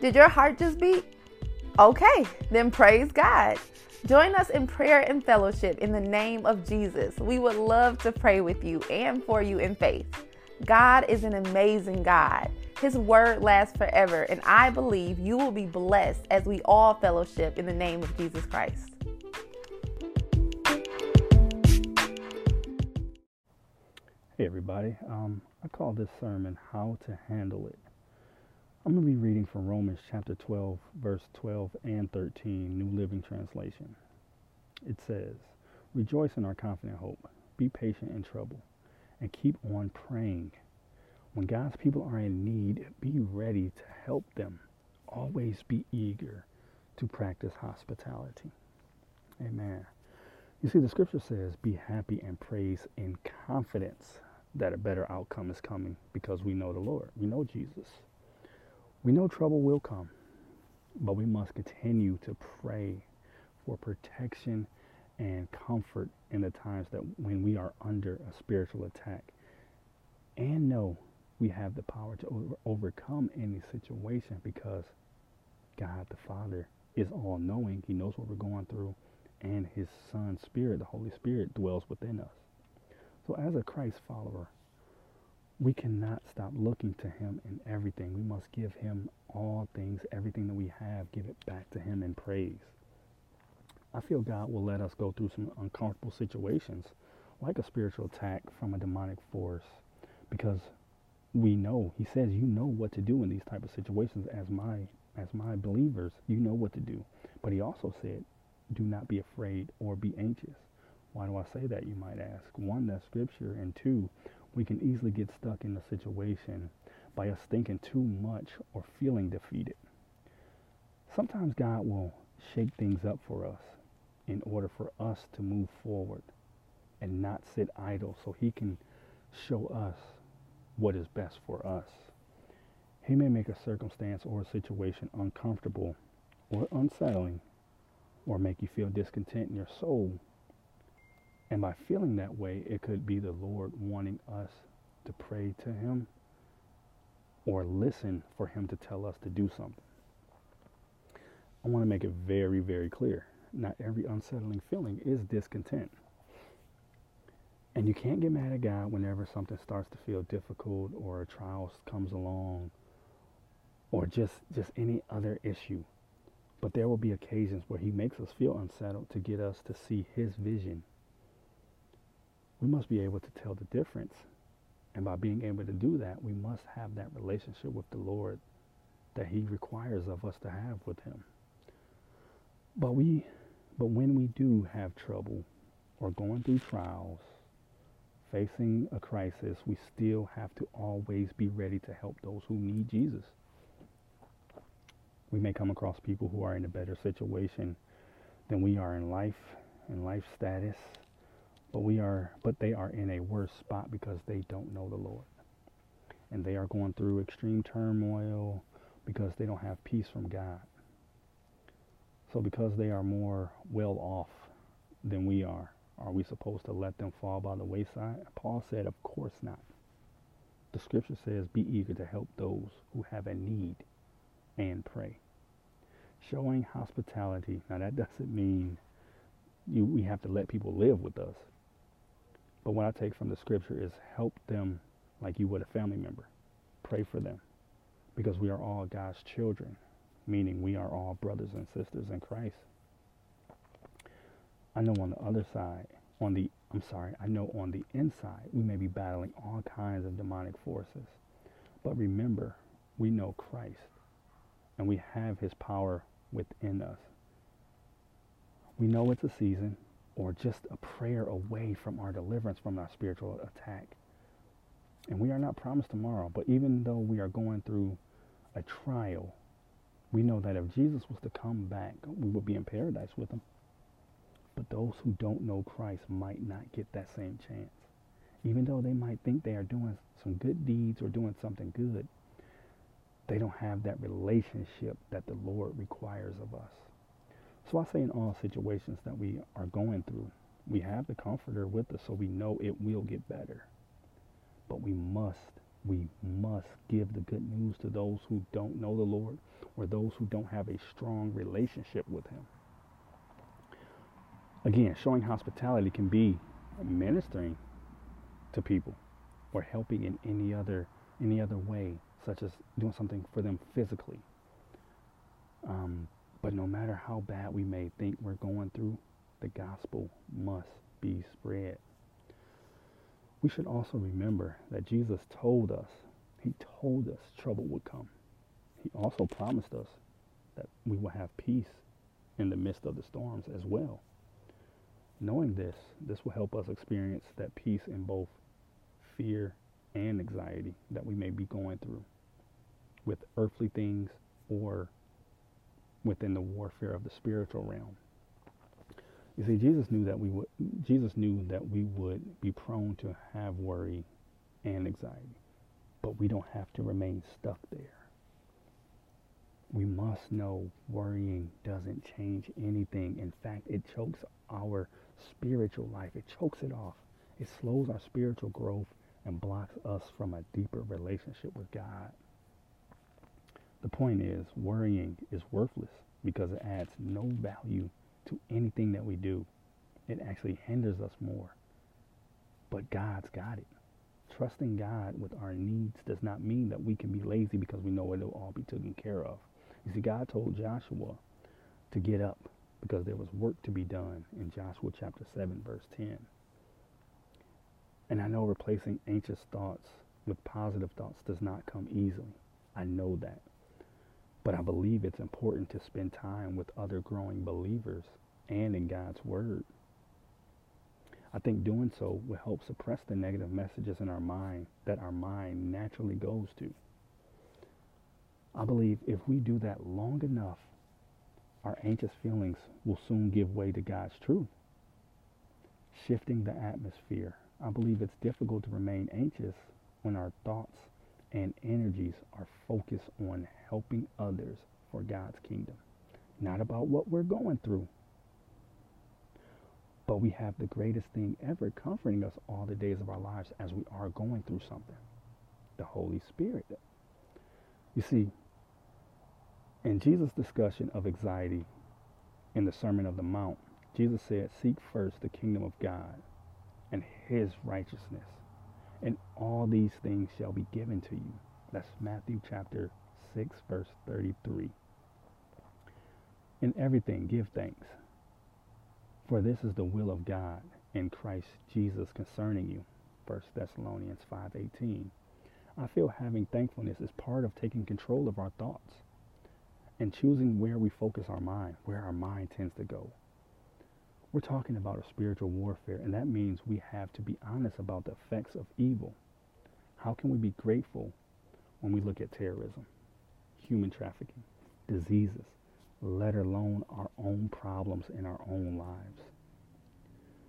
Did your heart just beat? Okay, then praise God. Join us in prayer and fellowship in the name of Jesus. We would love to pray with you and for you in faith. God is an amazing God. His word lasts forever, and I believe you will be blessed as we all fellowship in the name of Jesus Christ. Hey, everybody. Um, I call this sermon How to Handle It. I'm going to be reading from Romans chapter 12, verse 12 and 13, New Living Translation. It says, Rejoice in our confident hope, be patient in trouble, and keep on praying. When God's people are in need, be ready to help them. Always be eager to practice hospitality. Amen. You see, the scripture says, Be happy and praise in confidence that a better outcome is coming because we know the Lord. We know Jesus. We know trouble will come, but we must continue to pray for protection and comfort in the times that when we are under a spiritual attack and know we have the power to over- overcome any situation because God the Father is all knowing. He knows what we're going through, and His Son, Spirit, the Holy Spirit, dwells within us. So, as a Christ follower, we cannot stop looking to Him in everything. We must give Him all things, everything that we have, give it back to Him in praise. I feel God will let us go through some uncomfortable situations, like a spiritual attack from a demonic force, because we know he says you know what to do in these type of situations as my as my believers you know what to do but he also said do not be afraid or be anxious why do i say that you might ask one that's scripture and two we can easily get stuck in a situation by us thinking too much or feeling defeated sometimes god will shake things up for us in order for us to move forward and not sit idle so he can show us what is best for us. He may make a circumstance or a situation uncomfortable or unsettling or make you feel discontent in your soul. And by feeling that way, it could be the Lord wanting us to pray to Him or listen for Him to tell us to do something. I want to make it very, very clear. Not every unsettling feeling is discontent. And you can't get mad at God whenever something starts to feel difficult or a trial comes along or just just any other issue. But there will be occasions where he makes us feel unsettled to get us to see his vision. We must be able to tell the difference. And by being able to do that, we must have that relationship with the Lord that he requires of us to have with him. But we but when we do have trouble or going through trials facing a crisis, we still have to always be ready to help those who need Jesus. We may come across people who are in a better situation than we are in life and life status, but we are but they are in a worse spot because they don't know the Lord. And they are going through extreme turmoil because they don't have peace from God. So because they are more well off than we are, are we supposed to let them fall by the wayside? Paul said, Of course not. The scripture says, Be eager to help those who have a need and pray. Showing hospitality, now that doesn't mean you, we have to let people live with us. But what I take from the scripture is help them like you would a family member. Pray for them. Because we are all God's children, meaning we are all brothers and sisters in Christ. I know on the other side, on the, I'm sorry, I know on the inside, we may be battling all kinds of demonic forces. But remember, we know Christ and we have his power within us. We know it's a season or just a prayer away from our deliverance from our spiritual attack. And we are not promised tomorrow, but even though we are going through a trial, we know that if Jesus was to come back, we would be in paradise with him. But those who don't know Christ might not get that same chance. Even though they might think they are doing some good deeds or doing something good, they don't have that relationship that the Lord requires of us. So I say in all situations that we are going through, we have the comforter with us so we know it will get better. But we must we must give the good news to those who don't know the Lord or those who don't have a strong relationship with Him. Again, showing hospitality can be ministering to people or helping in any other any other way, such as doing something for them physically. Um, but no matter how bad we may think we're going through, the gospel must be spread. We should also remember that Jesus told us, He told us trouble would come. He also promised us that we will have peace in the midst of the storms as well. Knowing this, this will help us experience that peace in both fear and anxiety that we may be going through with earthly things or within the warfare of the spiritual realm. You see, Jesus knew that we would Jesus knew that we would be prone to have worry and anxiety, but we don't have to remain stuck there. We must know worrying doesn't change anything. In fact, it chokes our spiritual life. It chokes it off. It slows our spiritual growth and blocks us from a deeper relationship with God. The point is, worrying is worthless because it adds no value to anything that we do. It actually hinders us more. But God's got it. Trusting God with our needs does not mean that we can be lazy because we know it'll all be taken care of. You see, God told Joshua to get up because there was work to be done in Joshua chapter 7, verse 10. And I know replacing anxious thoughts with positive thoughts does not come easily. I know that. But I believe it's important to spend time with other growing believers and in God's Word. I think doing so will help suppress the negative messages in our mind that our mind naturally goes to. I believe if we do that long enough, our anxious feelings will soon give way to God's truth. Shifting the atmosphere. I believe it's difficult to remain anxious when our thoughts and energies are focused on helping others for God's kingdom. Not about what we're going through, but we have the greatest thing ever comforting us all the days of our lives as we are going through something the Holy Spirit. You see, in Jesus' discussion of anxiety in the Sermon of the Mount, Jesus said, Seek first the kingdom of God and his righteousness, and all these things shall be given to you. That's Matthew chapter 6, verse 33. In everything, give thanks, for this is the will of God in Christ Jesus concerning you. 1 Thessalonians 5:18. I feel having thankfulness is part of taking control of our thoughts and choosing where we focus our mind, where our mind tends to go. We're talking about a spiritual warfare, and that means we have to be honest about the effects of evil. How can we be grateful when we look at terrorism, human trafficking, diseases, let alone our own problems in our own lives?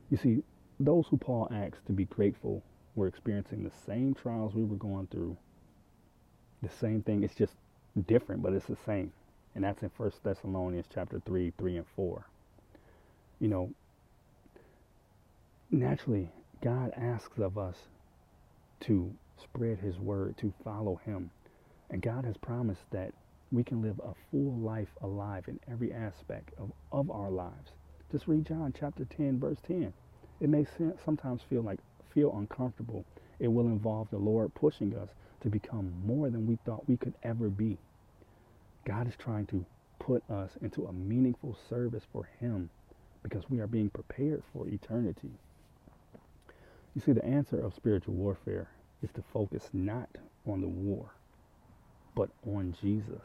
You see, those who Paul asked to be grateful were experiencing the same trials we were going through. The same thing, it's just different, but it's the same and that's in First Thessalonians chapter 3, 3 and 4. You know, naturally, God asks of us to spread his word, to follow him. And God has promised that we can live a full life alive in every aspect of, of our lives. Just read John chapter 10, verse 10. It may sometimes feel like feel uncomfortable. It will involve the Lord pushing us to become more than we thought we could ever be. God is trying to put us into a meaningful service for Him because we are being prepared for eternity. You see, the answer of spiritual warfare is to focus not on the war, but on Jesus.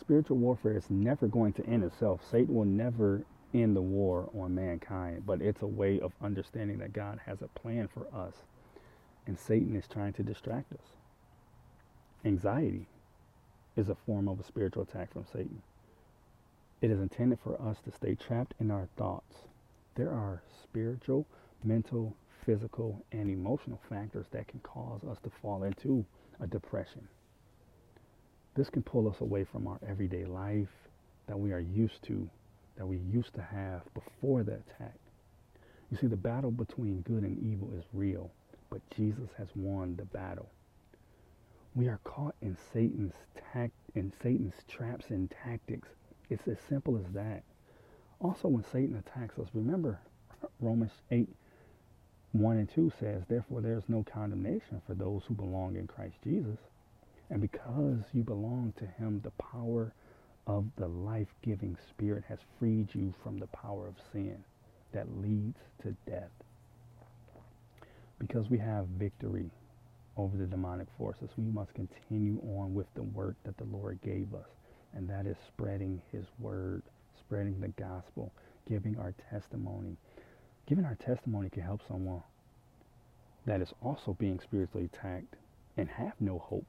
Spiritual warfare is never going to end itself. Satan will never end the war on mankind, but it's a way of understanding that God has a plan for us, and Satan is trying to distract us. Anxiety is a form of a spiritual attack from Satan. It is intended for us to stay trapped in our thoughts. There are spiritual, mental, physical, and emotional factors that can cause us to fall into a depression. This can pull us away from our everyday life that we are used to, that we used to have before the attack. You see, the battle between good and evil is real, but Jesus has won the battle. We are caught in Satan's tact in Satan's traps and tactics. It's as simple as that. Also, when Satan attacks us, remember Romans 8 1 and 2 says, Therefore, there is no condemnation for those who belong in Christ Jesus. And because you belong to him, the power of the life giving Spirit has freed you from the power of sin that leads to death. Because we have victory over the demonic forces, we must continue on with the work that the Lord gave us, and that is spreading His word, spreading the gospel, giving our testimony. Giving our testimony can help someone that is also being spiritually attacked and have no hope.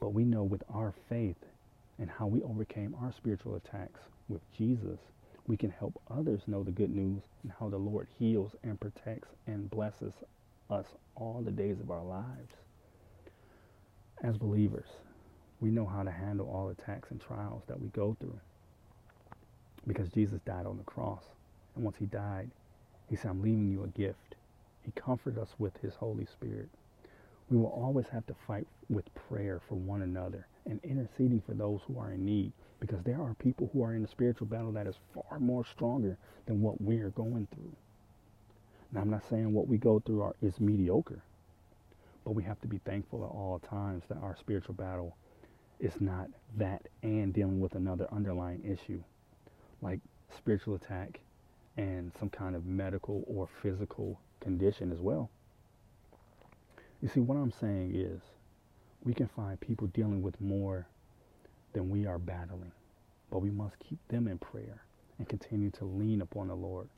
But we know with our faith and how we overcame our spiritual attacks with Jesus, we can help others know the good news and how the Lord heals and protects and blesses us all the days of our lives. As believers, we know how to handle all attacks and trials that we go through because Jesus died on the cross. And once he died, he said, I'm leaving you a gift. He comforted us with his Holy Spirit. We will always have to fight with prayer for one another and interceding for those who are in need because there are people who are in a spiritual battle that is far more stronger than what we are going through. Now, I'm not saying what we go through are, is mediocre, but we have to be thankful at all times that our spiritual battle is not that and dealing with another underlying issue like spiritual attack and some kind of medical or physical condition as well. You see, what I'm saying is we can find people dealing with more than we are battling, but we must keep them in prayer and continue to lean upon the Lord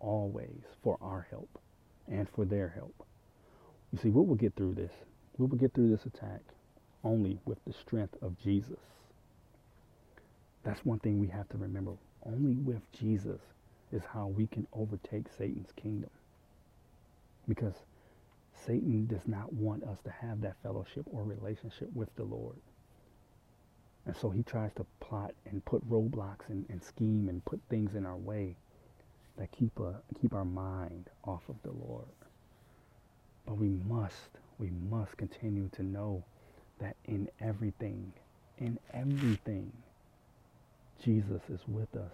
always for our help and for their help. You see, we will get through this. We will get through this attack only with the strength of Jesus. That's one thing we have to remember. Only with Jesus is how we can overtake Satan's kingdom. Because Satan does not want us to have that fellowship or relationship with the Lord. And so he tries to plot and put roadblocks and, and scheme and put things in our way that keep, a, keep our mind off of the Lord. But we must, we must continue to know that in everything, in everything, Jesus is with us.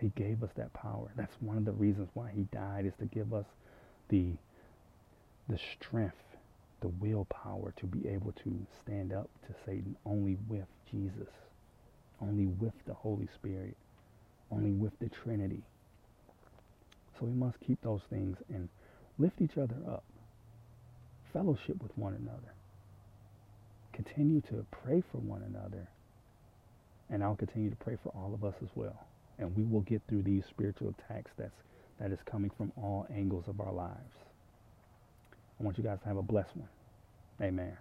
He gave us that power. That's one of the reasons why he died is to give us the the strength, the willpower to be able to stand up to Satan only with Jesus, only with the Holy Spirit, only with the Trinity. So we must keep those things and lift each other up, fellowship with one another, continue to pray for one another, and I'll continue to pray for all of us as well. And we will get through these spiritual attacks that's that is coming from all angles of our lives. I want you guys to have a blessed one. Amen.